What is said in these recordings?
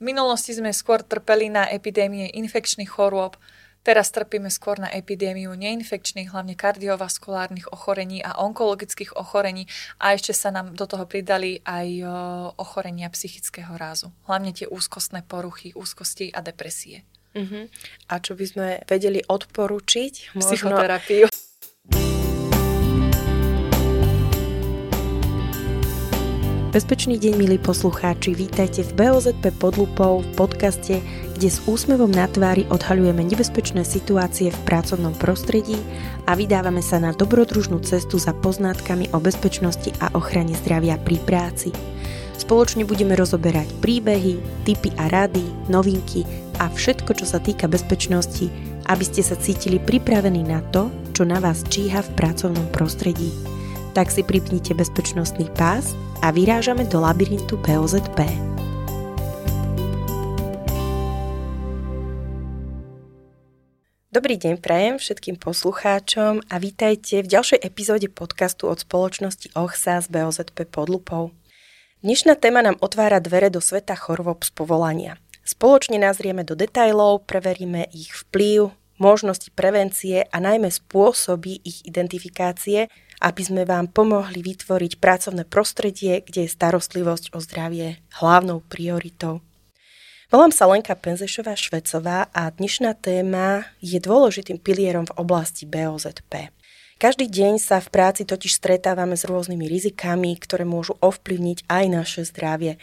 V minulosti sme skôr trpeli na epidémie infekčných chorôb, Teraz trpíme skôr na epidémiu neinfekčných, hlavne kardiovaskulárnych ochorení a onkologických ochorení a ešte sa nám do toho pridali aj ochorenia psychického rázu. Hlavne tie úzkostné poruchy, úzkosti a depresie. Uh-huh. A čo by sme vedeli odporučiť? Možno... Psychoterapiu. Bezpečný deň, milí poslucháči, vítajte v BOZP pod lupou v podcaste, kde s úsmevom na tvári odhaľujeme nebezpečné situácie v pracovnom prostredí a vydávame sa na dobrodružnú cestu za poznátkami o bezpečnosti a ochrane zdravia pri práci. Spoločne budeme rozoberať príbehy, tipy a rady, novinky a všetko, čo sa týka bezpečnosti, aby ste sa cítili pripravení na to, čo na vás číha v pracovnom prostredí. Tak si pripnite bezpečnostný pás a vyrážame do labyrintu POZP. Dobrý deň prajem všetkým poslucháčom a vítajte v ďalšej epizóde podcastu od spoločnosti OHSA z BOZP pod lupou. Dnešná téma nám otvára dvere do sveta chorôb z povolania. Spoločne nazrieme do detajlov, preveríme ich vplyv, možnosti prevencie a najmä spôsoby ich identifikácie aby sme vám pomohli vytvoriť pracovné prostredie, kde je starostlivosť o zdravie hlavnou prioritou. Volám sa Lenka Penzešová Švecová a dnešná téma je dôležitým pilierom v oblasti BOZP. Každý deň sa v práci totiž stretávame s rôznymi rizikami, ktoré môžu ovplyvniť aj naše zdravie.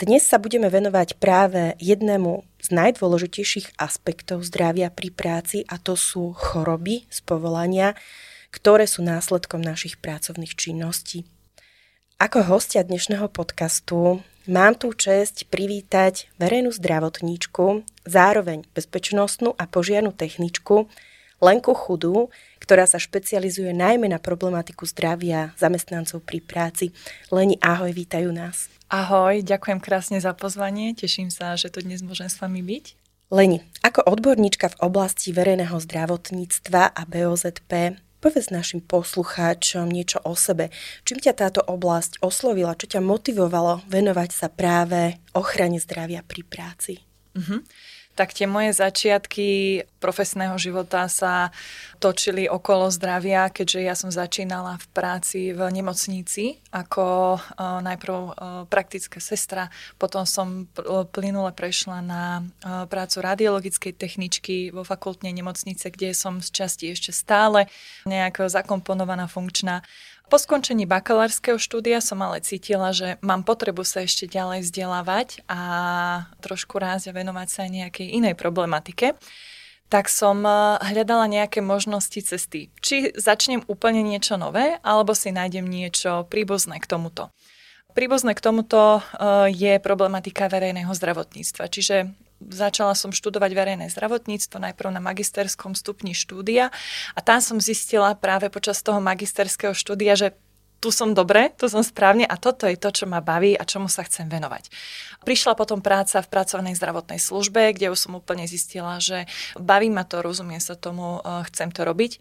Dnes sa budeme venovať práve jednému z najdôležitejších aspektov zdravia pri práci a to sú choroby z povolania, ktoré sú následkom našich pracovných činností. Ako hostia dnešného podcastu mám tú čest privítať verejnú zdravotníčku, zároveň bezpečnostnú a požiarnú techničku Lenku Chudú, ktorá sa špecializuje najmä na problematiku zdravia zamestnancov pri práci. Leni, ahoj, vítajú nás. Ahoj, ďakujem krásne za pozvanie, teším sa, že tu dnes môžem s vami byť. Leni, ako odborníčka v oblasti verejného zdravotníctva a BOZP Povedz našim poslucháčom niečo o sebe. Čím ťa táto oblasť oslovila? Čo ťa motivovalo venovať sa práve ochrane zdravia pri práci? Uh-huh tak tie moje začiatky profesného života sa točili okolo zdravia, keďže ja som začínala v práci v nemocnici ako uh, najprv uh, praktická sestra, potom som plynule prešla na uh, prácu radiologickej techničky vo fakultnej nemocnice, kde som z časti ešte stále nejak zakomponovaná funkčná. Po skončení bakalárskeho štúdia som ale cítila, že mám potrebu sa ešte ďalej vzdelávať a trošku rázia venovať sa aj nejakej inej problematike tak som eh, hľadala nejaké možnosti cesty. Či začnem úplne niečo nové, alebo si nájdem niečo príbuzné k tomuto. Príbuzné k tomuto eh, je problematika verejného zdravotníctva. Čiže začala som študovať verejné zdravotníctvo najprv na magisterskom stupni štúdia a tam som zistila práve počas toho magisterského štúdia, že tu som dobre, tu som správne a toto je to, čo ma baví a čomu sa chcem venovať. Prišla potom práca v pracovnej zdravotnej službe, kde už som úplne zistila, že baví ma to, rozumiem sa tomu, eh, chcem to robiť.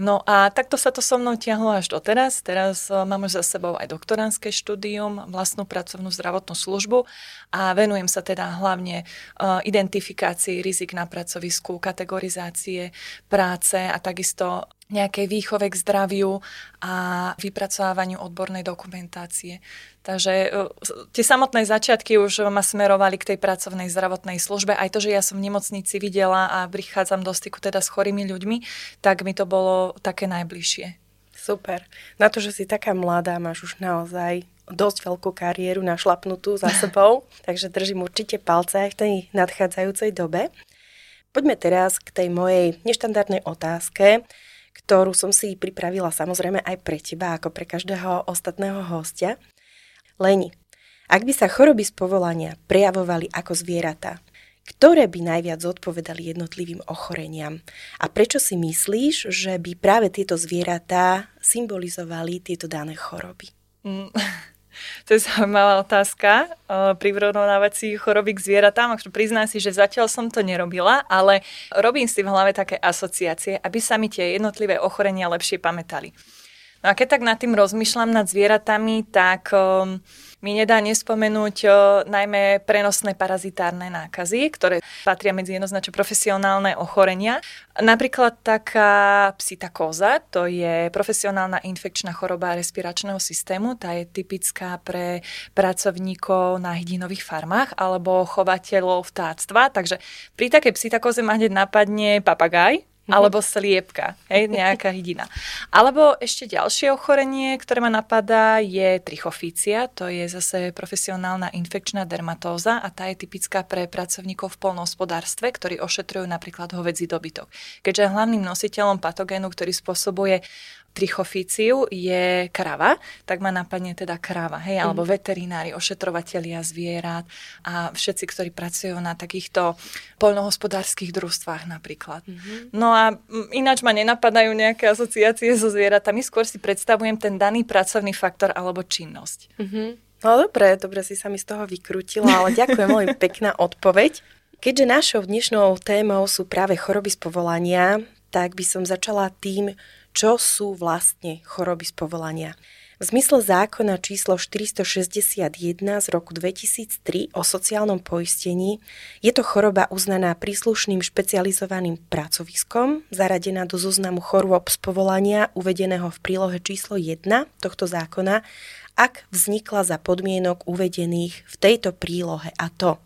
No a takto sa to so mnou tiahlo až do teraz. Teraz eh, mám už za sebou aj doktoránske štúdium, vlastnú pracovnú zdravotnú službu a venujem sa teda hlavne eh, identifikácii rizik na pracovisku, kategorizácie práce a takisto nejakej výchove k zdraviu a vypracovávaniu odbornej dokumentácie. Takže e, tie samotné začiatky už ma smerovali k tej pracovnej zdravotnej službe. Aj to, že ja som v nemocnici videla a prichádzam do styku teda s chorými ľuďmi, tak mi to bolo také najbližšie. Super. Na to, že si taká mladá, máš už naozaj dosť veľkú kariéru našlapnutú za sebou, takže držím určite palce aj v tej nadchádzajúcej dobe. Poďme teraz k tej mojej neštandardnej otázke ktorú som si pripravila samozrejme aj pre teba, ako pre každého ostatného hostia. Leni, ak by sa choroby z povolania prejavovali ako zvieratá, ktoré by najviac zodpovedali jednotlivým ochoreniam? A prečo si myslíš, že by práve tieto zvieratá symbolizovali tieto dané choroby? Mm. To je zaujímavá otázka pri vyrovnávací choroby k zvieratám. Priznám si, že zatiaľ som to nerobila, ale robím si v hlave také asociácie, aby sa mi tie jednotlivé ochorenia lepšie pamätali. No a keď tak nad tým rozmýšľam nad zvieratami, tak um, mi nedá nespomenúť o, najmä prenosné parazitárne nákazy, ktoré patria medzi jednoznačne profesionálne ochorenia. Napríklad taká psitakóza, to je profesionálna infekčná choroba respiračného systému, tá je typická pre pracovníkov na hydinových farmách alebo chovateľov vtáctva, takže pri takej psitakóze ma hneď napadne papagaj. Alebo sliepka, hej, nejaká hydina. Alebo ešte ďalšie ochorenie, ktoré ma napadá, je trichofícia, to je zase profesionálna infekčná dermatóza a tá je typická pre pracovníkov v polnohospodárstve, ktorí ošetrujú napríklad hovedzí dobytok. Keďže hlavným nositeľom patogénu, ktorý spôsobuje trichofíciu je krava, tak ma napadne teda krava, hej, alebo mhm. veterinári, ošetrovatelia zvierat a všetci, ktorí pracujú na takýchto poľnohospodárskych družstvách napríklad. Mm-hmm. No a ináč ma nenapadajú nejaké asociácie so zvieratami, skôr si predstavujem ten daný pracovný faktor alebo činnosť. Mm-hmm. No dobre, dobre si sa mi z toho vykrútila, ale ďakujem veľmi pekná odpoveď. Keďže našou dnešnou témou sú práve choroby z povolania, tak by som začala tým, čo sú vlastne choroby z povolania. V zmysle zákona číslo 461 z roku 2003 o sociálnom poistení je to choroba uznaná príslušným špecializovaným pracoviskom, zaradená do zoznamu chorôb z povolania uvedeného v prílohe číslo 1 tohto zákona, ak vznikla za podmienok uvedených v tejto prílohe a to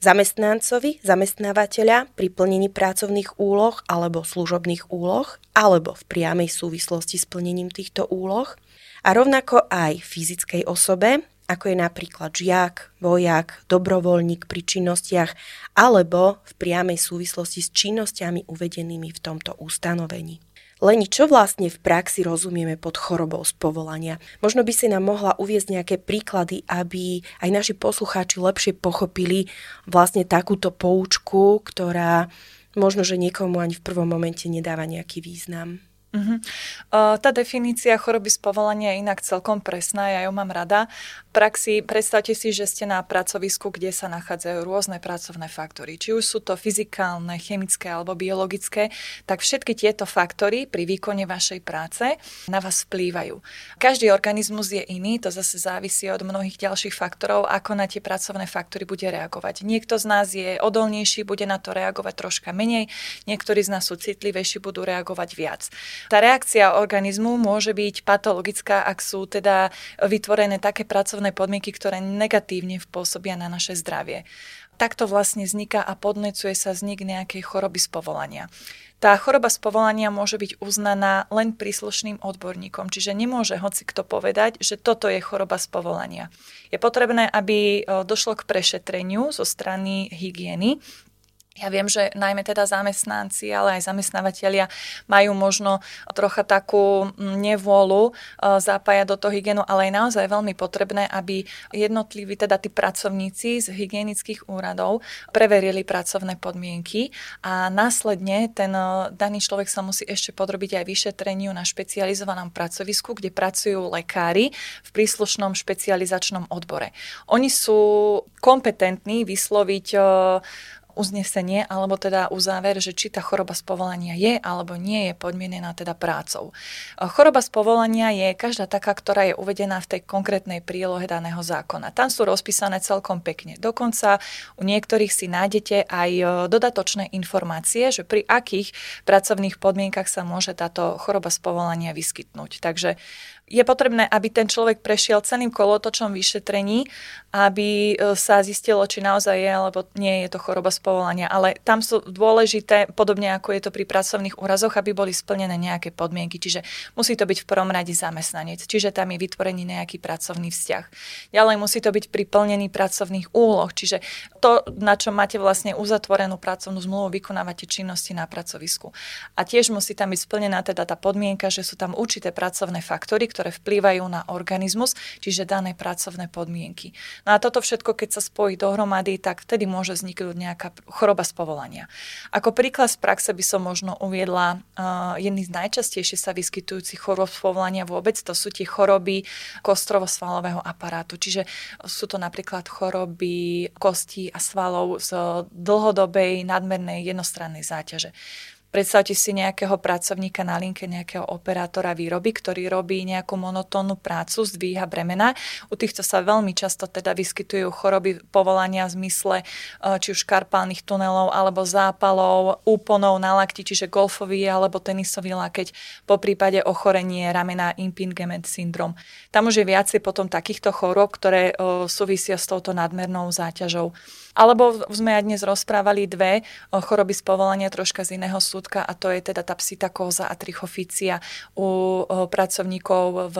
zamestnancovi, zamestnávateľa pri plnení pracovných úloh alebo služobných úloh alebo v priamej súvislosti s plnením týchto úloh a rovnako aj fyzickej osobe, ako je napríklad žiak, vojak, dobrovoľník pri činnostiach alebo v priamej súvislosti s činnosťami uvedenými v tomto ustanovení. Leni, čo vlastne v praxi rozumieme pod chorobou z povolania? Možno by si nám mohla uviezť nejaké príklady, aby aj naši poslucháči lepšie pochopili vlastne takúto poučku, ktorá možno, že niekomu ani v prvom momente nedáva nejaký význam. Uh-huh. Uh, tá definícia choroby z povolania je inak celkom presná, ja ju mám rada. V praxi predstavte si, že ste na pracovisku, kde sa nachádzajú rôzne pracovné faktory. Či už sú to fyzikálne, chemické alebo biologické, tak všetky tieto faktory pri výkone vašej práce na vás vplývajú. Každý organizmus je iný, to zase závisí od mnohých ďalších faktorov, ako na tie pracovné faktory bude reagovať. Niekto z nás je odolnejší, bude na to reagovať troška menej, niektorí z nás sú citlivejší, budú reagovať viac. Tá reakcia organizmu môže byť patologická, ak sú teda vytvorené také pracovné podmienky, ktoré negatívne vpôsobia na naše zdravie. Takto vlastne vzniká a podnecuje sa vznik nejakej choroby z povolania. Tá choroba z povolania môže byť uznaná len príslušným odborníkom, čiže nemôže hoci kto povedať, že toto je choroba z povolania. Je potrebné, aby došlo k prešetreniu zo strany hygieny, ja viem, že najmä teda zamestnanci, ale aj zamestnávateľia majú možno trocha takú mm, nevôľu e, zapájať do toho hygienu, ale je naozaj veľmi potrebné, aby jednotliví teda tí pracovníci z hygienických úradov preverili pracovné podmienky a následne ten e, daný človek sa musí ešte podrobiť aj vyšetreniu na špecializovanom pracovisku, kde pracujú lekári v príslušnom špecializačnom odbore. Oni sú kompetentní vysloviť e, uznesenie alebo teda uzáver, že či tá choroba z povolania je alebo nie je podmienená teda prácou. Choroba z povolania je každá taká, ktorá je uvedená v tej konkrétnej prílohe daného zákona. Tam sú rozpísané celkom pekne. Dokonca u niektorých si nájdete aj e, dodatočné informácie, že pri akých pracovných podmienkach sa môže táto choroba z povolania vyskytnúť. Takže je potrebné, aby ten človek prešiel celým kolotočom vyšetrení, aby e, sa zistilo, či naozaj je alebo nie je to choroba z povolania. Ale tam sú dôležité, podobne ako je to pri pracovných úrazoch, aby boli splnené nejaké podmienky. Čiže musí to byť v prvom rade zamestnanec, čiže tam je vytvorený nejaký pracovný vzťah. Ďalej musí to byť pri plnení pracovných úloh, čiže to, na čo máte vlastne uzatvorenú pracovnú zmluvu, vykonávate činnosti na pracovisku. A tiež musí tam byť splnená teda tá podmienka, že sú tam určité pracovné faktory, ktoré vplývajú na organizmus, čiže dané pracovné podmienky. No a toto všetko, keď sa spojí dohromady, tak vtedy môže vzniknúť nejaká choroba z povolania. Ako príklad z praxe by som možno uviedla uh, jedný z najčastejšie sa vyskytujúcich chorob z povolania vôbec, to sú tie choroby kostrovo-svalového aparátu. Čiže sú to napríklad choroby kostí a svalov z dlhodobej nadmernej jednostrannej záťaže. Predstavte si nejakého pracovníka na linke, nejakého operátora výroby, ktorý robí nejakú monotónnu prácu, zdvíha bremena. U týchto sa veľmi často teda vyskytujú choroby povolania v zmysle e, či už karpálnych tunelov alebo zápalov, úponov na lakti, čiže golfový alebo tenisový lakeť, po prípade ochorenie ramena impingement syndrom. Tam už je viacej potom takýchto chorób, ktoré e, súvisia s touto nadmernou záťažou. Alebo sme aj dnes rozprávali dve choroby z povolania troška z iného súdka a to je teda tá psitakóza a trichofícia u pracovníkov v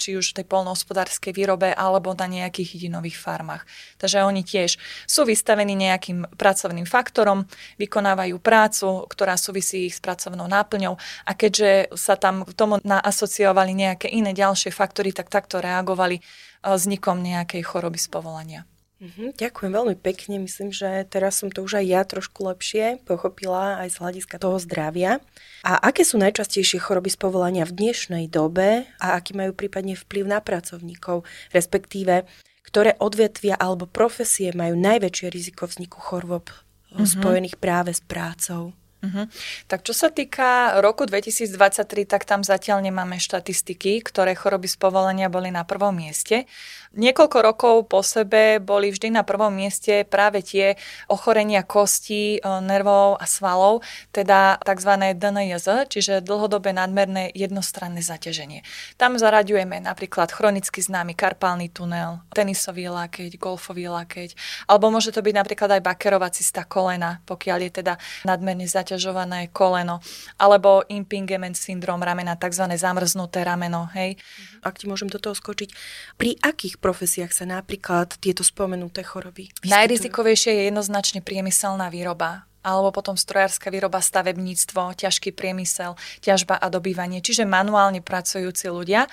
či už tej polnohospodárskej výrobe alebo na nejakých jedinových farmách. Takže oni tiež sú vystavení nejakým pracovným faktorom, vykonávajú prácu, ktorá súvisí s pracovnou náplňou a keďže sa tam k tomu naasociovali nejaké iné ďalšie faktory, tak takto reagovali vznikom nejakej choroby z povolania. Mhm, ďakujem veľmi pekne. Myslím, že teraz som to už aj ja trošku lepšie pochopila aj z hľadiska toho zdravia. A aké sú najčastejšie choroby z povolania v dnešnej dobe a aký majú prípadne vplyv na pracovníkov, respektíve ktoré odvetvia alebo profesie majú najväčšie riziko vzniku chorôb mm-hmm. spojených práve s prácou? Uh-huh. Tak čo sa týka roku 2023, tak tam zatiaľ nemáme štatistiky, ktoré choroby z povolenia boli na prvom mieste. Niekoľko rokov po sebe boli vždy na prvom mieste práve tie ochorenia kostí, e, nervov a svalov, teda tzv. DNJZ, čiže dlhodobé nadmerné jednostranné zaťaženie. Tam zaraďujeme napríklad chronicky známy karpálny tunel, tenisový lakeť, golfový lakeť, alebo môže to byť napríklad aj bakerová cista kolena, pokiaľ je teda nadmerne zaťažované koleno, alebo impingement syndrom ramena, tzv. zamrznuté rameno. Hej. Ak ti môžem do toho skočiť, pri akých profesiách sa napríklad tieto spomenuté choroby vyskytujú? Najrizikovejšie je jednoznačne priemyselná výroba alebo potom strojárska výroba, stavebníctvo, ťažký priemysel, ťažba a dobývanie, čiže manuálne pracujúci ľudia.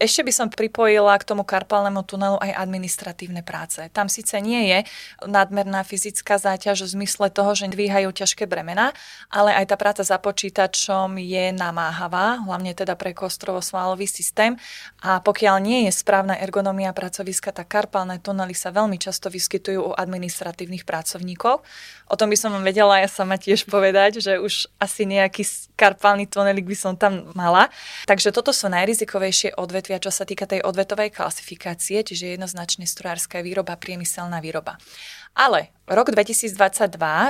Ešte by som pripojila k tomu karpálnemu tunelu aj administratívne práce. Tam síce nie je nadmerná fyzická záťaž v zmysle toho, že dvíhajú ťažké bremena, ale aj tá práca za počítačom je namáhavá, hlavne teda pre kostrovo-svalový systém. A pokiaľ nie je správna ergonomia pracoviska, tak karpálne tunely sa veľmi často vyskytujú u administratívnych pracovníkov. O tom by som vám vedela ja sama tiež povedať, že už asi nejaký karpálny tunelik by som tam mala. Takže toto sú najrizikovejšie odvetvia, čo sa týka tej odvetovej klasifikácie, čiže jednoznačne strojárska výroba, priemyselná výroba. Ale rok 2022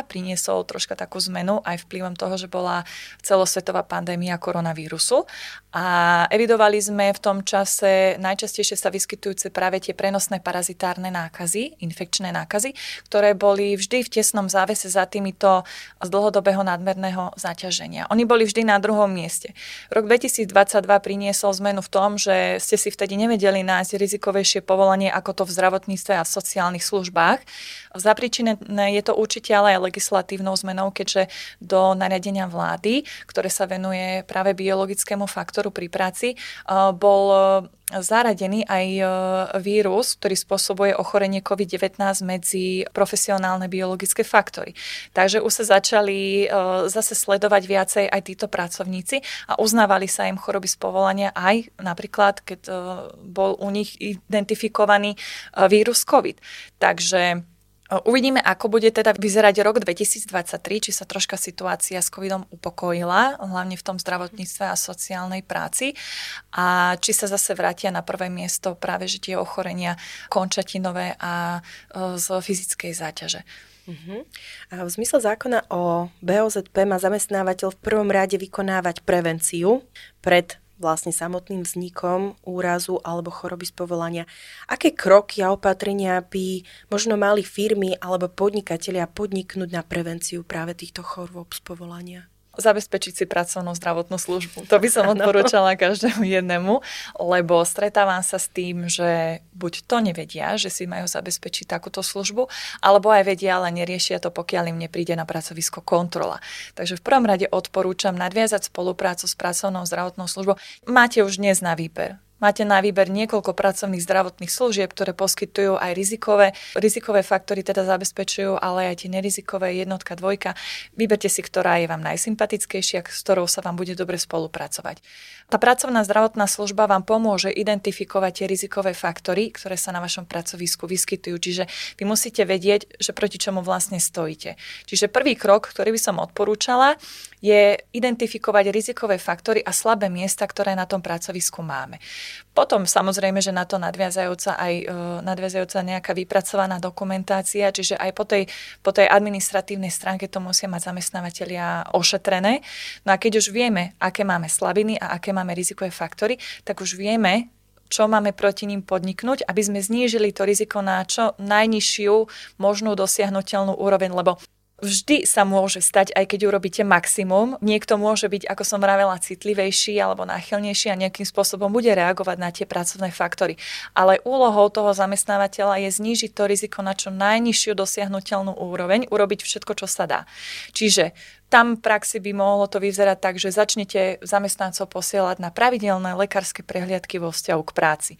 priniesol troška takú zmenu aj vplyvom toho, že bola celosvetová pandémia koronavírusu a evidovali sme v tom čase najčastejšie sa vyskytujúce práve tie prenosné parazitárne nákazy, infekčné nákazy, ktoré boli vždy v tesnom závese za týmito z dlhodobého nadmerného zaťaženia. Oni boli vždy na druhom mieste. Rok 2022 priniesol zmenu v tom, že ste si vtedy nevedeli nájsť rizikovejšie povolanie ako to v zdravotníctve a sociálnych službách Zapričinené je to určite ale aj legislatívnou zmenou, keďže do nariadenia vlády, ktoré sa venuje práve biologickému faktoru pri práci, eh, bol eh, zaradený aj eh, vírus, ktorý spôsobuje ochorenie COVID-19 medzi profesionálne biologické faktory. Takže už sa začali zase sledovať viacej aj títo pracovníci a uznávali sa im choroby z povolania aj napríklad, keď bol u nich identifikovaný vírus COVID. Takže Uvidíme, ako bude teda vyzerať rok 2023, či sa troška situácia s covidom upokojila, hlavne v tom zdravotníctve a sociálnej práci a či sa zase vrátia na prvé miesto práve že tie ochorenia končatinové a e, z fyzickej záťaže. Uh-huh. A v zmysle zákona o BOZP má zamestnávateľ v prvom rade vykonávať prevenciu pred vlastne samotným vznikom úrazu alebo choroby z povolania. Aké kroky a opatrenia by možno mali firmy alebo podnikatelia podniknúť na prevenciu práve týchto chorôb z povolania? Zabezpečiť si pracovnú zdravotnú službu. To by som odporúčala každému jednému, lebo stretávam sa s tým, že buď to nevedia, že si majú zabezpečiť takúto službu, alebo aj vedia, ale neriešia to, pokiaľ im nepríde na pracovisko kontrola. Takže v prvom rade odporúčam nadviazať spoluprácu s pracovnou zdravotnou službou. Máte už dnes na výber Máte na výber niekoľko pracovných zdravotných služieb, ktoré poskytujú aj rizikové. Rizikové faktory teda zabezpečujú, ale aj tie nerizikové jednotka, dvojka. Vyberte si, ktorá je vám najsympatickejšia, s ktorou sa vám bude dobre spolupracovať. Tá pracovná zdravotná služba vám pomôže identifikovať tie rizikové faktory, ktoré sa na vašom pracovisku vyskytujú. Čiže vy musíte vedieť, že proti čomu vlastne stojíte. Čiže prvý krok, ktorý by som odporúčala, je identifikovať rizikové faktory a slabé miesta, ktoré na tom pracovisku máme. Potom samozrejme, že na to nadviazajúca aj e, nadviazajúca nejaká vypracovaná dokumentácia, čiže aj po tej, po tej administratívnej stránke to musia mať zamestnávateľia ošetrené. No a keď už vieme, aké máme slabiny a aké máme rizikové faktory, tak už vieme, čo máme proti ním podniknúť, aby sme znížili to riziko na čo najnižšiu možnú dosiahnutelnú úroveň, lebo vždy sa môže stať, aj keď urobíte maximum. Niekto môže byť, ako som vravela, citlivejší alebo náchylnejší a nejakým spôsobom bude reagovať na tie pracovné faktory. Ale úlohou toho zamestnávateľa je znížiť to riziko na čo najnižšiu dosiahnutelnú úroveň, urobiť všetko, čo sa dá. Čiže tam v praxi by mohlo to vyzerať tak, že začnete zamestnancov posielať na pravidelné lekárske prehliadky vo vzťahu k práci.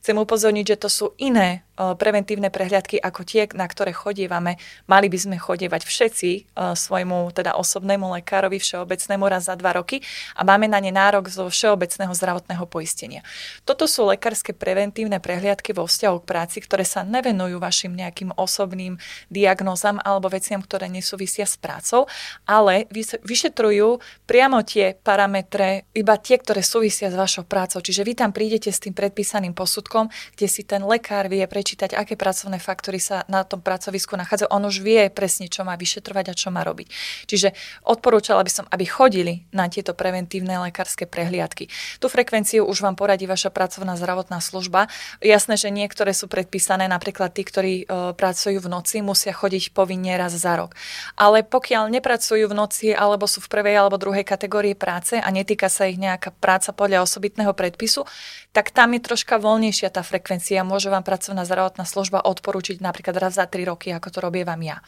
Chcem upozorniť, že to sú iné preventívne prehliadky ako tie, na ktoré chodievame. Mali by sme chodievať všetci svojmu teda osobnému lekárovi všeobecnému raz za dva roky a máme na ne nárok zo všeobecného zdravotného poistenia. Toto sú lekárske preventívne prehliadky vo vzťahu k práci, ktoré sa nevenujú vašim nejakým osobným diagnózam alebo veciam, ktoré nesúvisia s prácou, ale vyšetrujú priamo tie parametre, iba tie, ktoré súvisia s vašou prácou. Čiže vy tam prídete s tým predpísaným posudkom, kde si ten lekár vie prečítať, aké pracovné faktory sa na tom pracovisku nachádzajú. On už vie presne, čo má vyšetrovať a čo má robiť. Čiže odporúčala by som, aby chodili na tieto preventívne lekárske prehliadky. Tú frekvenciu už vám poradí vaša pracovná zdravotná služba. Jasné, že niektoré sú predpísané, napríklad tí, ktorí e, pracujú v noci, musia chodiť povinne raz za rok. Ale pokiaľ nepracujú v noci, noci alebo sú v prvej alebo druhej kategórii práce a netýka sa ich nejaká práca podľa osobitného predpisu, tak tam je troška voľnejšia tá frekvencia. Môže vám pracovná zdravotná služba odporúčiť napríklad raz za 3 roky, ako to robievam ja.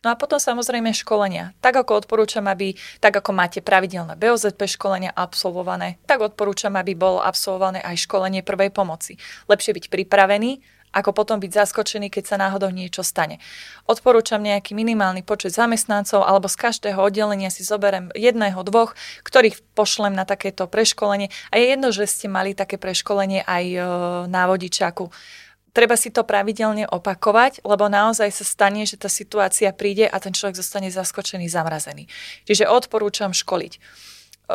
No a potom samozrejme školenia. Tak ako odporúčam, aby, tak ako máte pravidelné BOZP školenia absolvované, tak odporúčam, aby bolo absolvované aj školenie prvej pomoci. Lepšie byť pripravený, ako potom byť zaskočený, keď sa náhodou niečo stane. Odporúčam nejaký minimálny počet zamestnancov alebo z každého oddelenia si zoberiem jedného, dvoch, ktorých pošlem na takéto preškolenie. A je jedno, že ste mali také preškolenie aj e, na vodičaku treba si to pravidelne opakovať, lebo naozaj sa stane, že tá situácia príde a ten človek zostane zaskočený, zamrazený. Čiže odporúčam školiť.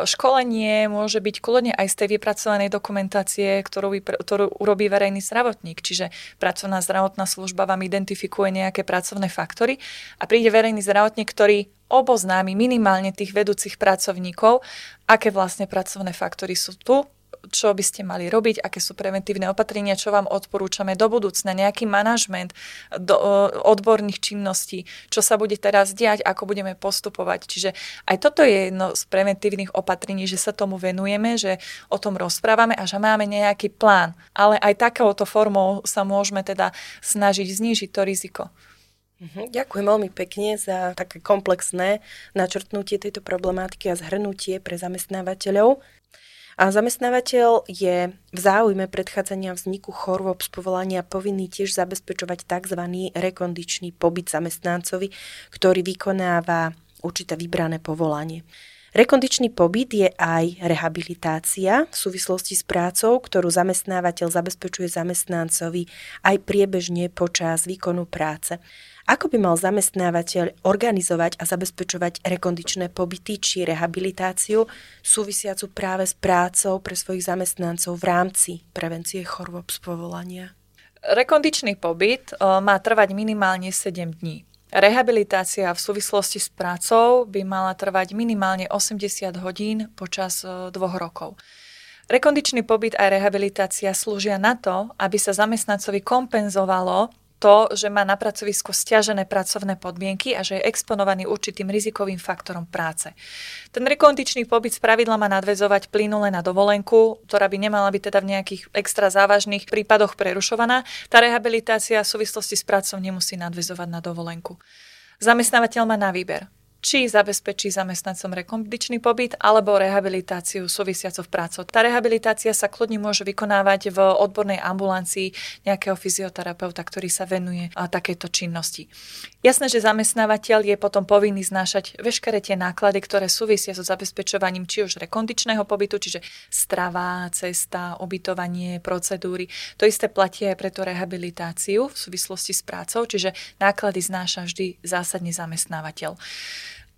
Školenie môže byť kľudne aj z tej vypracovanej dokumentácie, ktorú, ktorú urobí verejný zdravotník. Čiže pracovná zdravotná služba vám identifikuje nejaké pracovné faktory a príde verejný zdravotník, ktorý oboznámi minimálne tých vedúcich pracovníkov, aké vlastne pracovné faktory sú tu čo by ste mali robiť, aké sú preventívne opatrenia, čo vám odporúčame do budúcna, nejaký manažment do, odborných činností, čo sa bude teraz diať, ako budeme postupovať. Čiže aj toto je jedno z preventívnych opatrení, že sa tomu venujeme, že o tom rozprávame a že máme nejaký plán. Ale aj takouto formou sa môžeme teda snažiť znížiť to riziko. Mhm, ďakujem veľmi pekne za také komplexné načrtnutie tejto problematiky a zhrnutie pre zamestnávateľov. A zamestnávateľ je v záujme predchádzania vzniku chorôb z povolania povinný tiež zabezpečovať tzv. rekondičný pobyt zamestnancovi, ktorý vykonáva určité vybrané povolanie. Rekondičný pobyt je aj rehabilitácia v súvislosti s prácou, ktorú zamestnávateľ zabezpečuje zamestnancovi aj priebežne počas výkonu práce. Ako by mal zamestnávateľ organizovať a zabezpečovať rekondičné pobyty či rehabilitáciu súvisiacu práve s prácou pre svojich zamestnancov v rámci prevencie chorôb z povolania? Rekondičný pobyt má trvať minimálne 7 dní. Rehabilitácia v súvislosti s prácou by mala trvať minimálne 80 hodín počas dvoch rokov. Rekondičný pobyt a rehabilitácia slúžia na to, aby sa zamestnancovi kompenzovalo to, že má na pracovisku stiažené pracovné podmienky a že je exponovaný určitým rizikovým faktorom práce. Ten rekondičný pobyt z pravidla má nadvezovať plynule na dovolenku, ktorá by nemala byť teda v nejakých extra závažných prípadoch prerušovaná. Tá rehabilitácia v súvislosti s prácou nemusí nadvezovať na dovolenku. Zamestnávateľ má na výber či zabezpečí zamestnancom rekondičný pobyt alebo rehabilitáciu súvisiacu v prácu. Tá rehabilitácia sa kľudne môže vykonávať v odbornej ambulancii nejakého fyzioterapeuta, ktorý sa venuje takéto činnosti. Jasné, že zamestnávateľ je potom povinný znášať veškeré tie náklady, ktoré súvisia so zabezpečovaním či už rekondičného pobytu, čiže strava, cesta, ubytovanie, procedúry. To isté platí aj pre tú rehabilitáciu v súvislosti s prácou, čiže náklady znáša vždy zásadne zamestnávateľ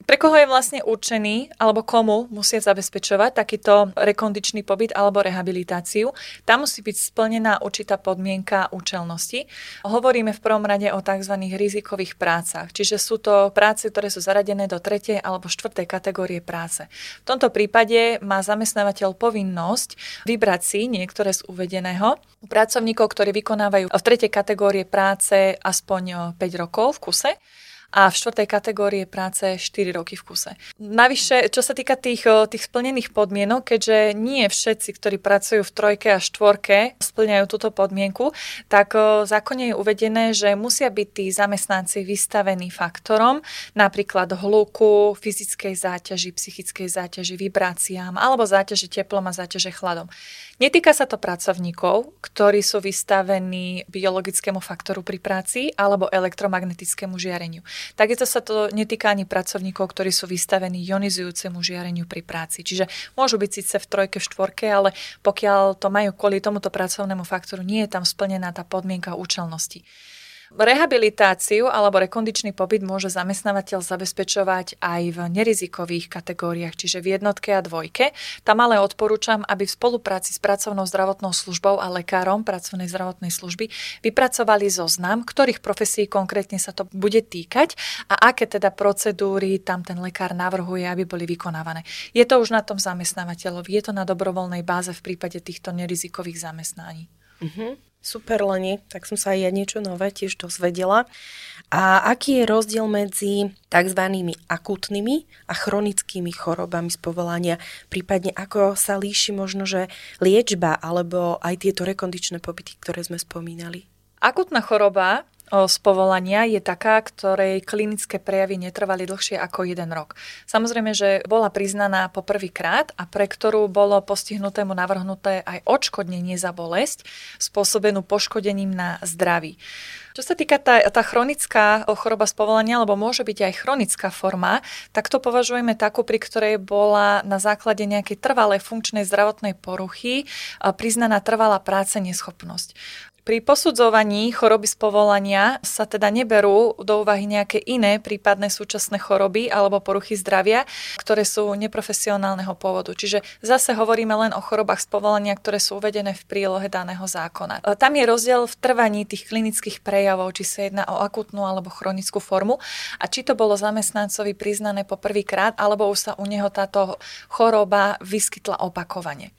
Pre koho je vlastne určený, alebo komu musia zabezpečovať takýto rekondičný pobyt alebo rehabilitáciu? Tam musí byť splnená určitá podmienka účelnosti. Hovoríme v prvom rade o tzv. rizikových prácach, čiže sú to práce, ktoré sú zaradené do tretej alebo štvrtej kategórie práce. V tomto prípade má zamestnávateľ povinnosť vybrať si niektoré z uvedeného pracovníkov, ktorí vykonávajú v tretej kategórie práce aspoň 5 rokov v kuse a v štvrtej kategórie práce 4 roky v kuse. Navyše, čo sa týka tých, tých splnených podmienok, keďže nie všetci, ktorí pracujú v trojke a štvorke, splňajú túto podmienku, tak v zákone je uvedené, že musia byť tí zamestnanci vystavení faktorom, napríklad hluku, fyzickej záťaži, psychickej záťaži, vibráciám alebo záťaži teplom a záťaže chladom. Netýka sa to pracovníkov, ktorí sú vystavení biologickému faktoru pri práci alebo elektromagnetickému žiareniu. Takisto sa to netýka ani pracovníkov, ktorí sú vystavení ionizujúcemu žiareniu pri práci. Čiže môžu byť síce v trojke, v štvorke, ale pokiaľ to majú kvôli tomuto pracovnému faktoru, nie je tam splnená tá podmienka účelnosti. Rehabilitáciu alebo rekondičný pobyt môže zamestnávateľ zabezpečovať aj v nerizikových kategóriách, čiže v jednotke a dvojke. Tam ale odporúčam, aby v spolupráci s pracovnou zdravotnou službou a lekárom pracovnej zdravotnej služby vypracovali zoznam, ktorých profesí konkrétne sa to bude týkať a aké teda procedúry tam ten lekár navrhuje, aby boli vykonávané. Je to už na tom zamestnávateľovi, je to na dobrovoľnej báze v prípade týchto nerizikových zamestnaní. Uh-huh. Super, Leni, tak som sa aj ja niečo nové tiež dozvedela. A aký je rozdiel medzi tzv. akutnými a chronickými chorobami z povolania? Prípadne ako sa líši možno, že liečba alebo aj tieto rekondičné pobyty, ktoré sme spomínali? Akutná choroba z povolania je taká, ktorej klinické prejavy netrvali dlhšie ako jeden rok. Samozrejme, že bola priznaná po prvýkrát a pre ktorú bolo postihnutému navrhnuté aj odškodnenie za bolesť spôsobenú poškodením na zdraví. Čo sa týka tá, tá chronická choroba z povolania, alebo môže byť aj chronická forma, tak to považujeme takú, pri ktorej bola na základe nejakej trvalej funkčnej zdravotnej poruchy priznaná trvalá práce neschopnosť. Pri posudzovaní choroby z povolania sa teda neberú do úvahy nejaké iné prípadné súčasné choroby alebo poruchy zdravia, ktoré sú neprofesionálneho pôvodu. Čiže zase hovoríme len o chorobách z povolania, ktoré sú uvedené v prílohe daného zákona. E, tam je rozdiel v trvaní tých klinických prejavov, či sa jedná o akutnú alebo chronickú formu a či to bolo zamestnancovi priznané po prvýkrát, alebo už sa u neho táto choroba vyskytla opakovane.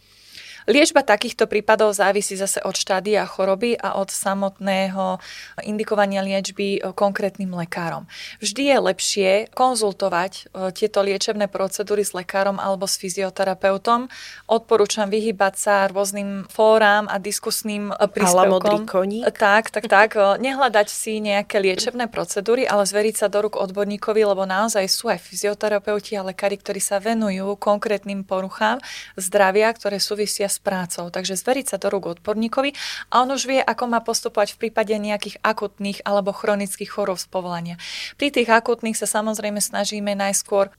Liečba takýchto prípadov závisí zase od štádia choroby a od samotného indikovania liečby e, konkrétnym lekárom. Vždy je lepšie konzultovať e, tieto liečebné procedúry s lekárom alebo s fyzioterapeutom. Odporúčam vyhybať sa rôznym fórám a diskusným e, príspevkom. Tak, tak, tak. Nehľadať si nejaké liečebné procedúry, ale zveriť sa do rúk odborníkovi, lebo naozaj sú aj fyzioterapeuti a lekári, ktorí sa venujú konkrétnym poruchám zdravia, ktoré súvisia s prácou. Takže zveriť sa do rúk odborníkovi a on už vie, ako má postupovať v prípade nejakých akutných alebo chronických chorób z povolania. Pri tých akutných sa samozrejme snažíme najskôr e,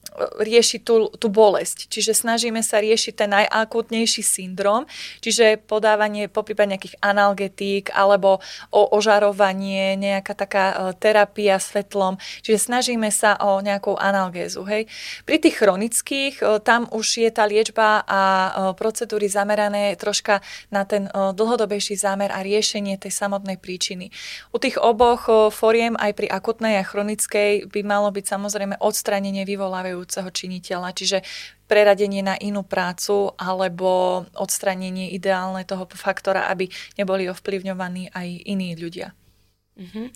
riešiť tú, tú bolesť, čiže snažíme sa riešiť ten najakutnejší syndrom, čiže podávanie po prípade nejakých analgetík alebo o ožarovanie, nejaká taká e, terapia svetlom, čiže snažíme sa o nejakú analgézu. Hej. Pri tých chronických e, tam už je tá liečba a procedúry zamerané zamerané troška na ten dlhodobejší zámer a riešenie tej samotnej príčiny. U tých oboch foriem aj pri akutnej a chronickej by malo byť samozrejme odstranenie vyvolávajúceho činiteľa, čiže preradenie na inú prácu alebo odstranenie ideálne toho faktora, aby neboli ovplyvňovaní aj iní ľudia. Mm-hmm.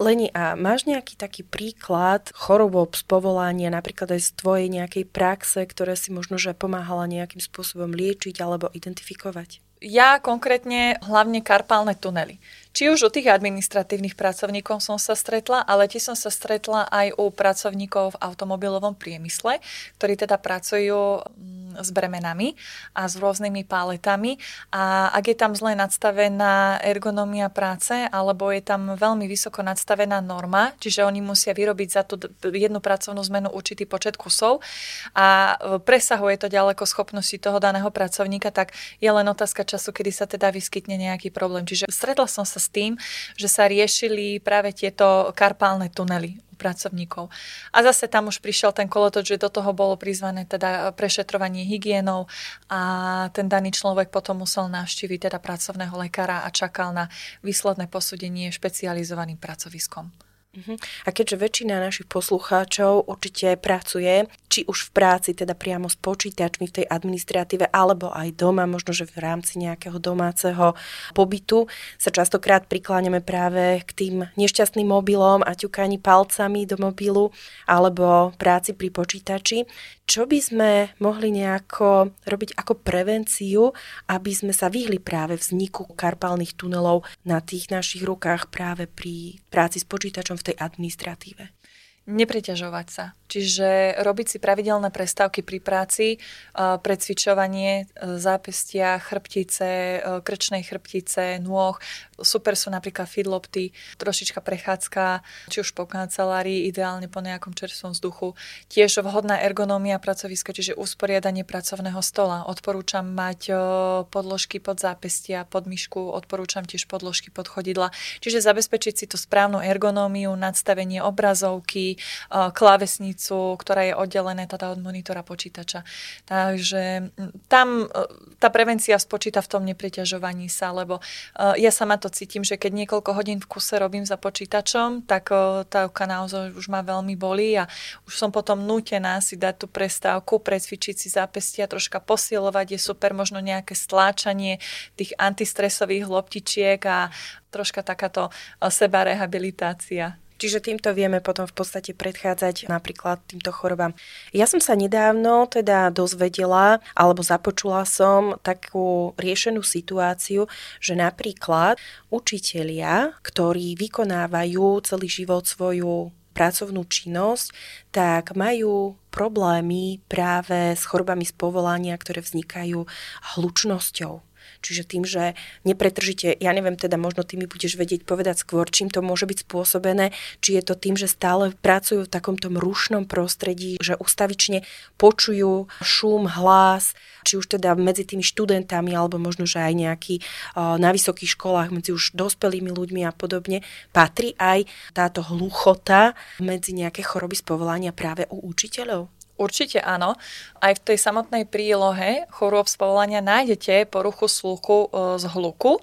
Leni, a máš nejaký taký príklad chorobob z povolania, napríklad aj z tvojej nejakej praxe, ktoré si možno že pomáhala nejakým spôsobom liečiť alebo identifikovať? Ja konkrétne hlavne karpálne tunely. Či už u tých administratívnych pracovníkov som sa stretla, ale tiež som sa stretla aj u pracovníkov v automobilovom priemysle, ktorí teda pracujú mm, s bremenami a s rôznymi páletami. A ak je tam zle nadstavená ergonomia práce, alebo je tam veľmi vysoko nadstavená norma, čiže oni musia vyrobiť za tú jednu pracovnú zmenu určitý počet kusov a e, presahuje to ďaleko schopnosti toho daného pracovníka, tak je len otázka času, kedy sa teda vyskytne nejaký problém. Čiže stretla som sa s tým, že sa riešili práve tieto karpálne tunely u pracovníkov. A zase tam už prišiel ten kolotoč, že do toho bolo prizvané teda prešetrovanie hygienou a ten daný človek potom musel navštíviť teda pracovného lekára a čakal na výsledné posúdenie špecializovaným pracoviskom. Uh-huh. A keďže väčšina našich poslucháčov určite pracuje, či už v práci, teda priamo s počítačmi v tej administratíve, alebo aj doma, možno, že v rámci nejakého domáceho pobytu, sa častokrát prikláňame práve k tým nešťastným mobilom a ťukaní palcami do mobilu, alebo práci pri počítači. Čo by sme mohli nejako robiť ako prevenciu, aby sme sa vyhli práve vzniku karpálnych tunelov na tých našich rukách práve pri práci s počítačom v tej administratíve? Nepreťažovať sa. Čiže robiť si pravidelné prestávky pri práci, precvičovanie e, zápestia, chrbtice, e, krčnej chrbtice, nôh. Super sú napríklad feedlopty, trošička prechádzka, či už po kancelárii, ideálne po nejakom čerstvom vzduchu. Tiež vhodná ergonómia pracoviska, čiže usporiadanie pracovného stola. Odporúčam mať podložky pod zápestia, pod myšku, odporúčam tiež podložky pod chodidla. Čiže zabezpečiť si tú správnu ergonómiu, nadstavenie obrazovky, klávesnicu, ktorá je oddelená teda od monitora počítača. Takže tam e, tá prevencia spočíta v tom nepriťažovaní sa, lebo e, ja sama to cítim, že keď niekoľko hodín v kuse robím za počítačom, tak tá ruka naozaj už ma veľmi bolí a už som potom nútená si dať tú prestávku, precvičiť si zápestia, troška posilovať, je super možno nejaké stláčanie tých antistresových loptičiek a troška takáto seba rehabilitácia. Čiže týmto vieme potom v podstate predchádzať napríklad týmto chorobám. Ja som sa nedávno teda dozvedela, alebo započula som takú riešenú situáciu, že napríklad učitelia, ktorí vykonávajú celý život svoju pracovnú činnosť, tak majú problémy práve s chorobami z povolania, ktoré vznikajú hlučnosťou. Čiže tým, že nepretržite, ja neviem, teda možno ty mi budeš vedieť povedať skôr, čím to môže byť spôsobené, či je to tým, že stále pracujú v takomto rušnom prostredí, že ustavične počujú šum, hlas, či už teda medzi tými študentami, alebo možno, že aj nejaký na vysokých školách, medzi už dospelými ľuďmi a podobne, patrí aj táto hluchota medzi nejaké choroby z povolania práve u učiteľov? Určite áno. Aj v tej samotnej prílohe chorôb z povolania nájdete poruchu sluchu e, z hluku.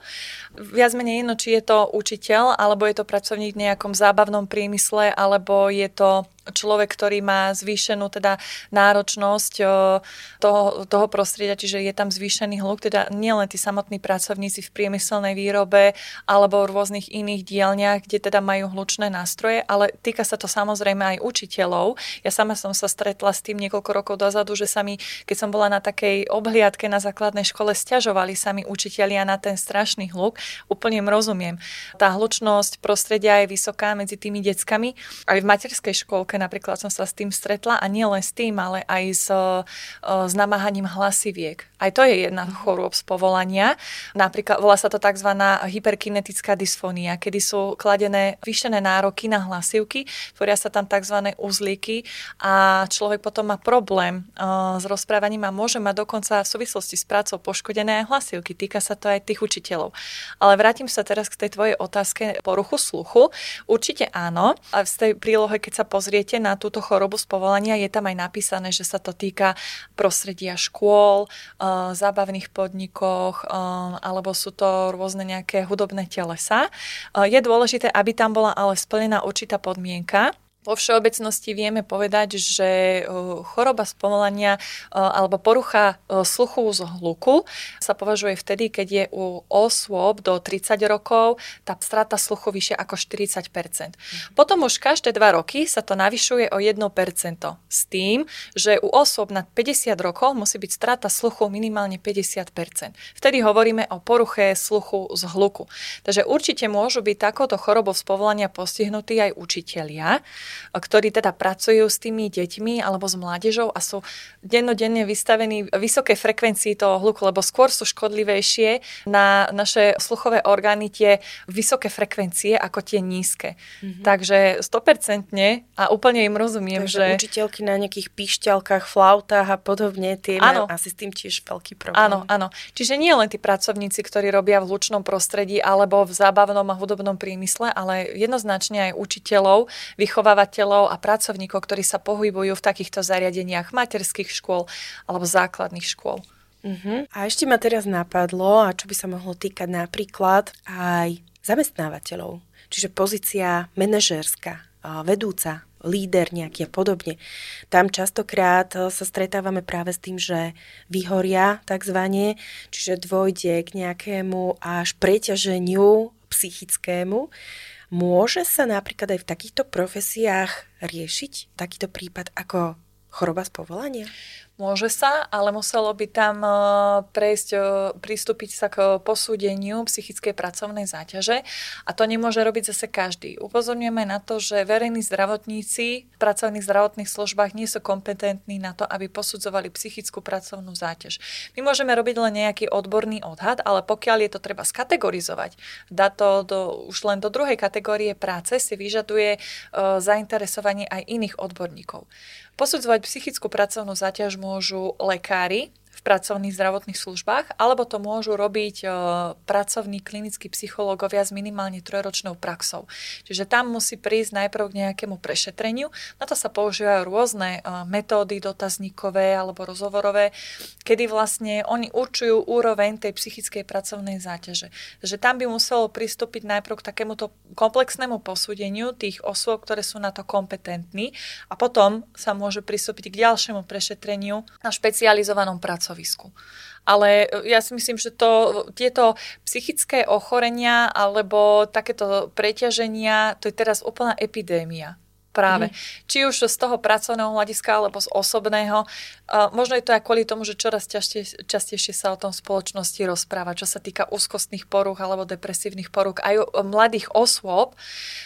Viac menej jedno, či je to učiteľ, alebo je to pracovník v nejakom zábavnom priemysle, alebo je to človek, ktorý má zvýšenú teda náročnosť toho, toho prostredia, čiže je tam zvýšený hluk, teda nielen tí samotní pracovníci v priemyselnej výrobe alebo v rôznych iných dielniach, kde teda majú hlučné nástroje, ale týka sa to samozrejme aj učiteľov. Ja sama som sa stretla s tým niekoľko rokov dozadu, že sa mi, keď som bola na takej obhliadke na základnej škole, stiažovali sa mi učitelia na ten strašný hluk. Úplne im rozumiem. Tá hlučnosť prostredia je vysoká medzi tými deckami. Aj v materskej školke napríklad som sa s tým stretla a nie len s tým, ale aj s, s namáhaním hlasiviek. Aj to je jedna chorôb z povolania. Napríklad volá sa to tzv. hyperkinetická dysfónia, kedy sú kladené vyšené nároky na hlasivky, tvoria sa tam tzv. uzlíky a človek potom má problém uh, s rozprávaním a môže mať dokonca v súvislosti s prácou poškodené aj hlasivky. Týka sa to aj tých učiteľov. Ale vrátim sa teraz k tej tvojej otázke poruchu sluchu. Určite áno. A v tej prílohe, keď sa pozriete na túto chorobu z povolania, je tam aj napísané, že sa to týka prostredia škôl, Eh, zábavných podnikoch, eh, alebo sú to rôzne nejaké hudobné telesa. Eh, je dôležité, aby tam bola ale splnená určitá podmienka, vo všeobecnosti vieme povedať, že choroba spomalania alebo porucha sluchu z hluku sa považuje vtedy, keď je u osôb do 30 rokov tá strata sluchu vyššia ako 40% Potom už každé dva roky sa to navyšuje o 1% s tým, že u osôb nad 50 rokov musí byť strata sluchu minimálne 50% Vtedy hovoríme o poruche sluchu z hluku. Takže určite môžu byť takouto chorobou z povolania postihnutí aj učitelia, ktorí teda pracujú s tými deťmi alebo s mládežou a sú dennodenne vystavení vysoké frekvencii toho hluku, lebo skôr sú škodlivejšie na naše sluchové orgány tie vysoké frekvencie ako tie nízke. Mm-hmm. Takže 100% a úplne im rozumiem, Takže že... učiteľky na nejakých píšťalkách, flautách a podobne, tie majú asi s tým tiež veľký problém. Áno, áno. Čiže nie len tí pracovníci, ktorí robia v hlučnom prostredí alebo v zábavnom a hudobnom priemysle, ale jednoznačne aj učiteľov, vychovávateľov zamestnávateľov a pracovníkov, ktorí sa pohybujú v takýchto zariadeniach materských škôl alebo základných škôl. Uh-huh. A ešte ma teraz napadlo, a čo by sa mohlo týkať napríklad aj zamestnávateľov. Čiže pozícia manažérska, vedúca, líder nejaký a podobne. Tam častokrát e, sa stretávame práve s tým, že vyhoria takzvané, čiže dôjde k nejakému až preťaženiu psychickému. Môže sa napríklad aj v takýchto profesiách riešiť takýto prípad ako choroba z povolania? Môže sa, ale muselo by tam e, prejsť, e, pristúpiť sa k posúdeniu psychickej pracovnej záťaže a to nemôže robiť zase každý. Upozorňujeme na to, že verejní zdravotníci v pracovných zdravotných službách nie sú kompetentní na to, aby posudzovali psychickú pracovnú záťaž. My môžeme robiť len nejaký odborný odhad, ale pokiaľ je to treba skategorizovať, dá to do, už len do druhej kategórie práce si vyžaduje uh, zainteresovanie aj iných odborníkov. Posudzovať psychickú pracovnú záťaž môžu lekári, pracovných zdravotných službách, alebo to môžu robiť e, pracovní klinickí psychológovia s minimálne trojročnou praxou. Čiže tam musí prísť najprv k nejakému prešetreniu. Na to sa používajú rôzne e, metódy dotazníkové alebo rozhovorové, kedy vlastne oni určujú úroveň tej psychickej pracovnej záťaže. Takže tam by muselo pristúpiť najprv k takémuto komplexnému posúdeniu tých osôb, ktoré sú na to kompetentní a potom sa môže pristúpiť k ďalšiemu prešetreniu na špecializovanom pracovníku pracovisku. Ale e, ja si myslím, že to, tieto psychické ochorenia alebo takéto preťaženia, to je teraz úplná epidémia práve. Mm. Či už z toho pracovného hľadiska alebo z osobného. Uh, možno je to aj kvôli tomu, že čoraz častejšie, častejšie sa o tom spoločnosti rozpráva, čo sa týka úzkostných poruch alebo depresívnych poruch aj mladých osôb,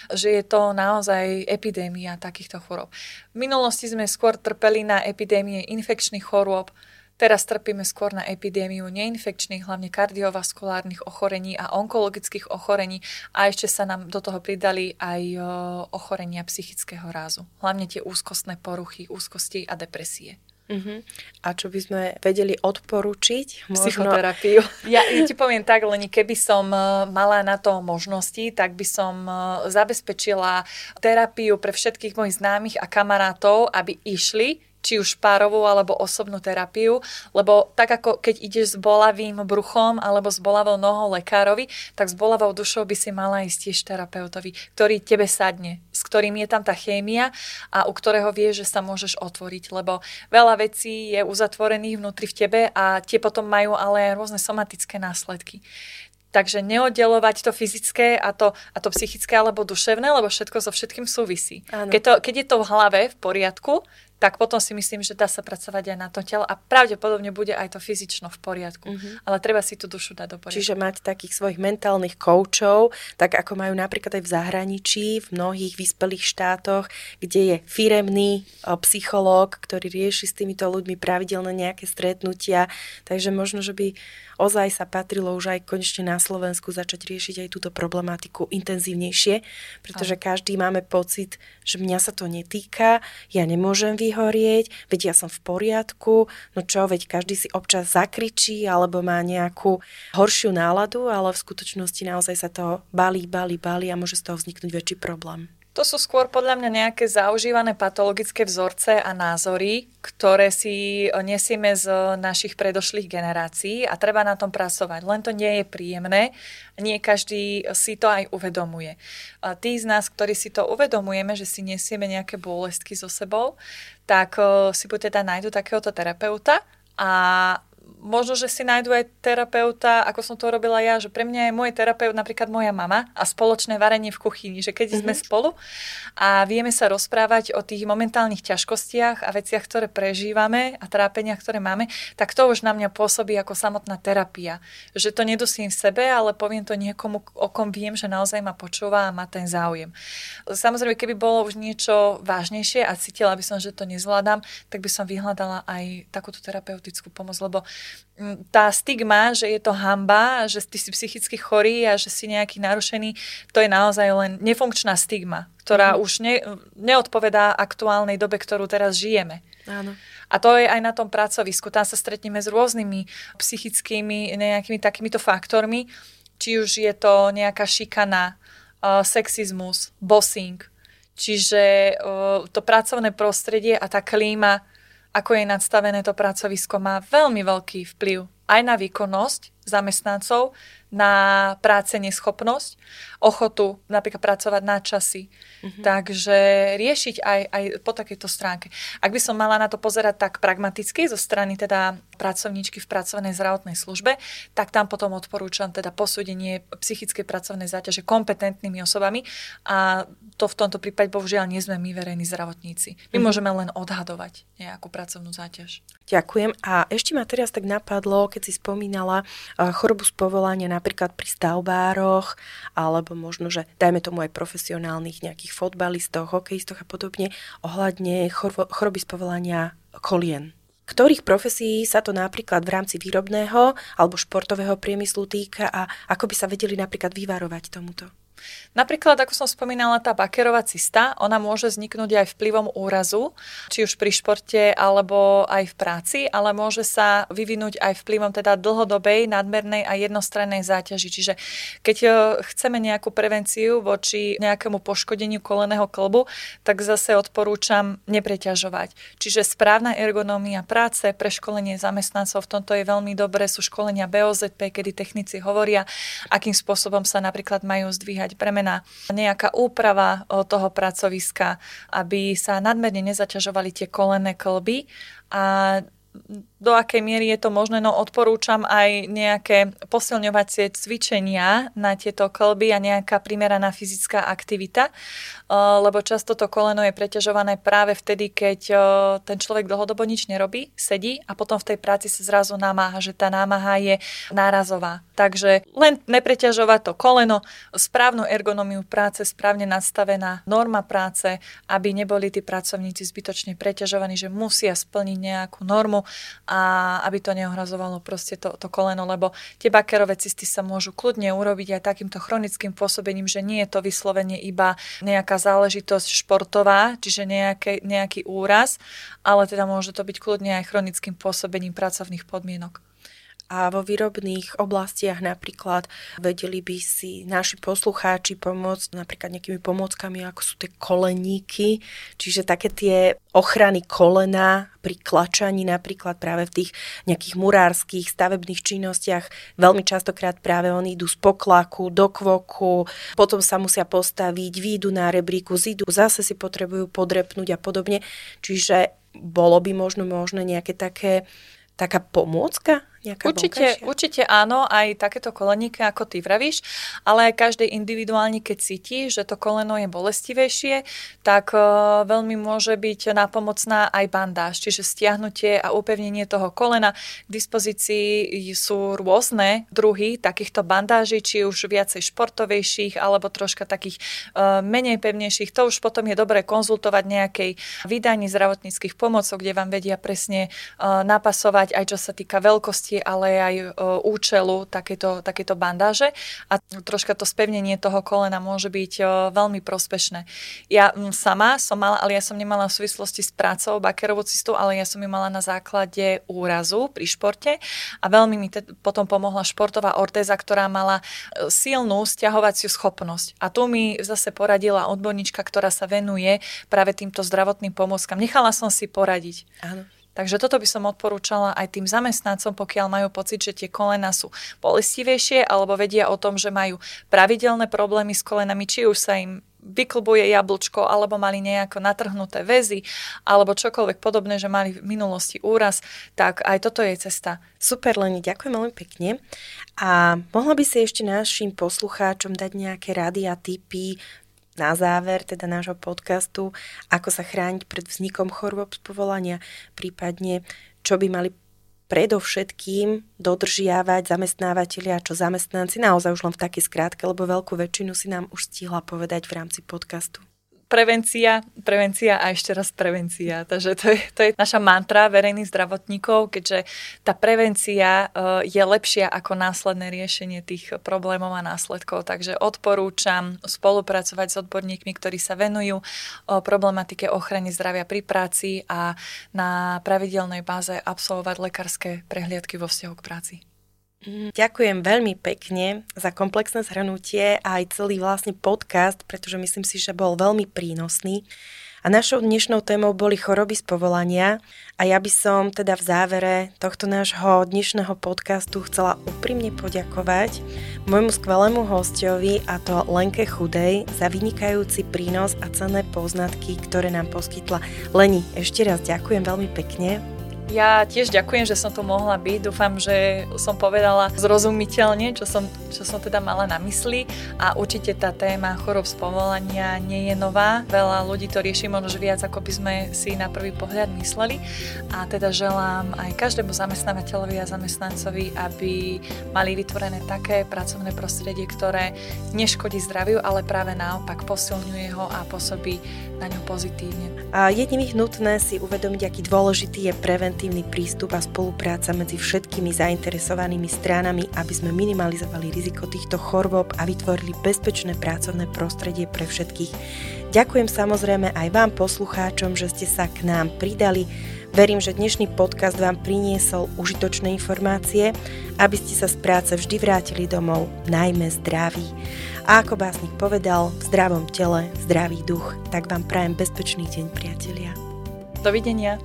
že je to naozaj epidémia takýchto chorób. V minulosti sme skôr trpeli na epidémie infekčných chorôb, Teraz trpíme skôr na epidémiu neinfekčných, hlavne kardiovaskulárnych ochorení a onkologických ochorení a ešte sa nám do toho pridali aj ochorenia psychického rázu. Hlavne tie úzkostné poruchy, úzkosti a depresie. Uh-huh. A čo by sme vedeli odporučiť? Možno... Psychoterapiu. Ja, ja ti poviem tak, len keby som mala na to možnosti, tak by som zabezpečila terapiu pre všetkých mojich známych a kamarátov, aby išli či už párovú alebo osobnú terapiu, lebo tak ako keď ideš s bolavým bruchom alebo s bolavou nohou lekárovi, tak s bolavou dušou by si mala ísť tiež terapeutovi, ktorý tebe sadne, s ktorým je tam tá chémia a u ktorého vieš, že sa môžeš otvoriť, lebo veľa vecí je uzatvorených vnútri v tebe a tie potom majú ale rôzne somatické následky. Takže neoddelovať to fyzické a to, a to psychické alebo duševné, lebo všetko so všetkým súvisí. Keď, to, keď je to v hlave v poriadku, tak potom si myslím, že dá sa pracovať aj na to telo a pravdepodobne bude aj to fyzično v poriadku. Mm-hmm. Ale treba si tú dušu dať do poriadku. Čiže mať takých svojich mentálnych koučov, tak ako majú napríklad aj v zahraničí, v mnohých vyspelých štátoch, kde je firemný psychológ, ktorý rieši s týmito ľuďmi pravidelné nejaké stretnutia. Takže možno, že by ozaj sa patrilo už aj konečne na Slovensku začať riešiť aj túto problematiku intenzívnejšie, pretože každý máme pocit, že mňa sa to netýka, ja nemôžem vyhorieť, veď ja som v poriadku, no čo, veď každý si občas zakričí alebo má nejakú horšiu náladu, ale v skutočnosti naozaj sa to balí, balí, balí a môže z toho vzniknúť väčší problém. To sú skôr podľa mňa nejaké zaužívané patologické vzorce a názory, ktoré si nesieme z našich predošlých generácií a treba na tom pracovať. Len to nie je príjemné, nie každý si to aj uvedomuje. Tí z nás, ktorí si to uvedomujeme, že si nesieme nejaké bolestky so sebou, tak si buď teda nájdu takéhoto terapeuta a možno, že si nájdu aj terapeuta, ako som to robila ja, že pre mňa je môj terapeut napríklad moja mama a spoločné varenie v kuchyni, že keď mm-hmm. sme mhm. spolu a vieme sa rozprávať o tých momentálnych ťažkostiach a veciach, ktoré prežívame a trápeniach, ktoré máme, tak to už na mňa pôsobí ako samotná terapia. Že to nedusím v sebe, ale poviem to niekomu, o kom viem, že naozaj ma počúva a má ten záujem. Samozrejme, keby bolo už niečo vážnejšie a cítila by som, že to nezvládam, tak by som vyhľadala aj takúto terapeutickú pomoc, lebo tá stigma, že je to hamba, že ty si psychicky chorý a že si nejaký narušený, to je naozaj len nefunkčná stigma, ktorá mm. už ne, neodpovedá aktuálnej dobe, ktorú teraz žijeme. Áno. A to je aj na tom pracovisku. Tam sa stretneme s rôznymi psychickými nejakými takýmito faktormi, či už je to nejaká šikana, uh, sexizmus, bossing, Čiže to pracovné prostredie a tá klíma, ako je nadstavené to pracovisko, má veľmi veľký vplyv aj na výkonnosť zamestnancov, na práce neschopnosť, ochotu napríklad pracovať na časy. Mm-hmm. Takže riešiť aj, aj po takejto stránke. Ak by som mala na to pozerať tak pragmaticky zo strany teda pracovníčky v pracovnej zdravotnej službe, tak tam potom odporúčam teda posúdenie psychickej pracovnej záťaže kompetentnými osobami a to v tomto prípade bohužiaľ nie sme my verejní zdravotníci. My mm-hmm. môžeme len odhadovať nejakú pracovnú záťaž. Ďakujem. A ešte ma teraz tak napadlo, keď si spomínala eh, chorobu z povolania napríklad pri stavbároch, alebo možno, že dajme tomu aj profesionálnych nejakých fotbalistoch, hokejistoch a podobne, ohľadne choroby z povolania kolien. Ktorých profesí sa to napríklad v rámci výrobného alebo športového priemyslu týka a ako by sa vedeli napríklad vyvarovať tomuto? Napríklad, ako som spomínala, tá bakerová cysta, ona môže vzniknúť aj vplyvom úrazu, či už pri športe alebo aj v práci, ale môže sa vyvinúť aj vplyvom teda dlhodobej, nadmernej a jednostrannej záťaži. Čiže keď e, chceme nejakú prevenciu voči nejakému poškodeniu koleného klbu, tak zase odporúčam nepreťažovať. Čiže správna ergonómia práce, preškolenie zamestnancov, v tomto je veľmi dobré, sú školenia BOZP, kedy technici hovoria, akým spôsobom sa napríklad majú zdvíhať nastať premena, nejaká úprava toho pracoviska, aby sa nadmerne nezaťažovali tie kolené klby a do akej miery je to možné, no odporúčam aj nejaké posilňovacie cvičenia na tieto klby a nejaká primeraná fyzická aktivita, lebo často to koleno je preťažované práve vtedy, keď ten človek dlhodobo nič nerobí, sedí a potom v tej práci sa zrazu namáha, že tá námaha je nárazová. Takže len nepreťažovať to koleno, správnu ergonómiu práce, správne nastavená norma práce, aby neboli tí pracovníci zbytočne preťažovaní, že musia splniť nejakú normu a aby to neohrazovalo proste to, to koleno, lebo tie bakerové cysty sa môžu kľudne urobiť aj takýmto chronickým pôsobením, že nie je to vyslovene iba nejaká záležitosť športová, čiže nejaký, nejaký úraz, ale teda môže to byť kľudne aj chronickým pôsobením pracovných podmienok a vo výrobných oblastiach napríklad vedeli by si naši poslucháči pomôcť napríklad nejakými pomôckami, ako sú tie koleníky, čiže také tie ochrany kolena pri klačaní napríklad práve v tých nejakých murárskych stavebných činnostiach. Veľmi častokrát práve oni idú z poklaku do kvoku, potom sa musia postaviť, výjdu na rebríku, zídu, zase si potrebujú podrepnúť a podobne. Čiže bolo by možno možné nejaké také taká pomôcka určite, určite áno, aj takéto koleníky, ako ty vravíš, ale každý individuálne, keď cíti, že to koleno je bolestivejšie, tak uh, veľmi môže byť napomocná aj bandáž, čiže stiahnutie a upevnenie toho kolena. K dispozícii sú rôzne druhy takýchto bandáží, či už viacej športovejších, alebo troška takých uh, menej pevnejších. To už potom je dobré konzultovať nejakej vydaní zdravotníckých pomocov, kde vám vedia presne uh, napasovať aj čo sa týka veľkosti veľkosti, ale aj e, účelu takéto, takéto bandáže a troška to spevnenie toho kolena môže byť e, veľmi prospešné. Ja sama som mala, ale ja som nemala v súvislosti s prácou bakerovú cystu, ale ja som ju mala na základe úrazu pri športe a veľmi mi te, potom pomohla športová ortéza, ktorá mala e, silnú stiahovaciu schopnosť. A tu mi zase poradila odborníčka, ktorá sa venuje práve týmto zdravotným pomôckam. Nechala som si poradiť. Áno. Takže toto by som odporúčala aj tým zamestnancom, pokiaľ majú pocit, že tie kolena sú bolestivejšie alebo vedia o tom, že majú pravidelné problémy s kolenami, či už sa im vyklbuje jablčko, alebo mali nejako natrhnuté väzy, alebo čokoľvek podobné, že mali v minulosti úraz, tak aj toto je cesta. Super, Leni, ďakujem veľmi pekne. A mohla by si ešte našim poslucháčom dať nejaké rady a tipy na záver teda nášho podcastu, ako sa chrániť pred vznikom chorôb z povolania, prípadne čo by mali predovšetkým dodržiavať zamestnávateľia, čo zamestnanci, naozaj už len v takej skrátke, lebo veľkú väčšinu si nám už stihla povedať v rámci podcastu prevencia, prevencia a ešte raz prevencia. Takže to je, to je naša mantra verejných zdravotníkov, keďže tá prevencia eh, je lepšia ako následné riešenie tých problémov a následkov. Takže odporúčam spolupracovať s odborníkmi, ktorí sa venujú o problematike ochrany zdravia pri práci a na pravidelnej báze absolvovať lekárske prehliadky vo vzťahu k práci. Mm, ďakujem veľmi pekne za komplexné zhrnutie a aj celý vlastne podcast, pretože myslím si, že bol veľmi prínosný. A našou dnešnou témou boli choroby z povolania a ja by som teda v závere tohto nášho dnešného podcastu chcela úprimne poďakovať môjmu skvelému hostovi a to Lenke Chudej za vynikajúci prínos a cenné poznatky, ktoré nám poskytla. Leni, ešte raz ďakujem veľmi pekne. Ja tiež ďakujem, že som tu mohla byť. Dúfam, že som povedala zrozumiteľne, čo som, čo som teda mala na mysli a určite tá téma chorob z povolania nie je nová. Veľa ľudí to rieši možno viac, ako by sme si na prvý pohľad mysleli a teda želám aj každému zamestnávateľovi a zamestnancovi, aby mali vytvorené také pracovné prostredie, ktoré neškodí zdraviu, ale práve naopak posilňuje ho a pôsobí na ňo pozitívne. Je nevyhnutné si uvedomiť, aký dôležitý je prevent preventívny prístup a spolupráca medzi všetkými zainteresovanými stranami, aby sme minimalizovali riziko týchto chorôb a vytvorili bezpečné pracovné prostredie pre všetkých. Ďakujem samozrejme aj vám poslucháčom, že ste sa k nám pridali. Verím, že dnešný podcast vám priniesol užitočné informácie, aby ste sa z práce vždy vrátili domov, najmä zdraví. A ako básnik povedal, v zdravom tele, zdravý duch, tak vám prajem bezpečný deň, priatelia. Dovidenia.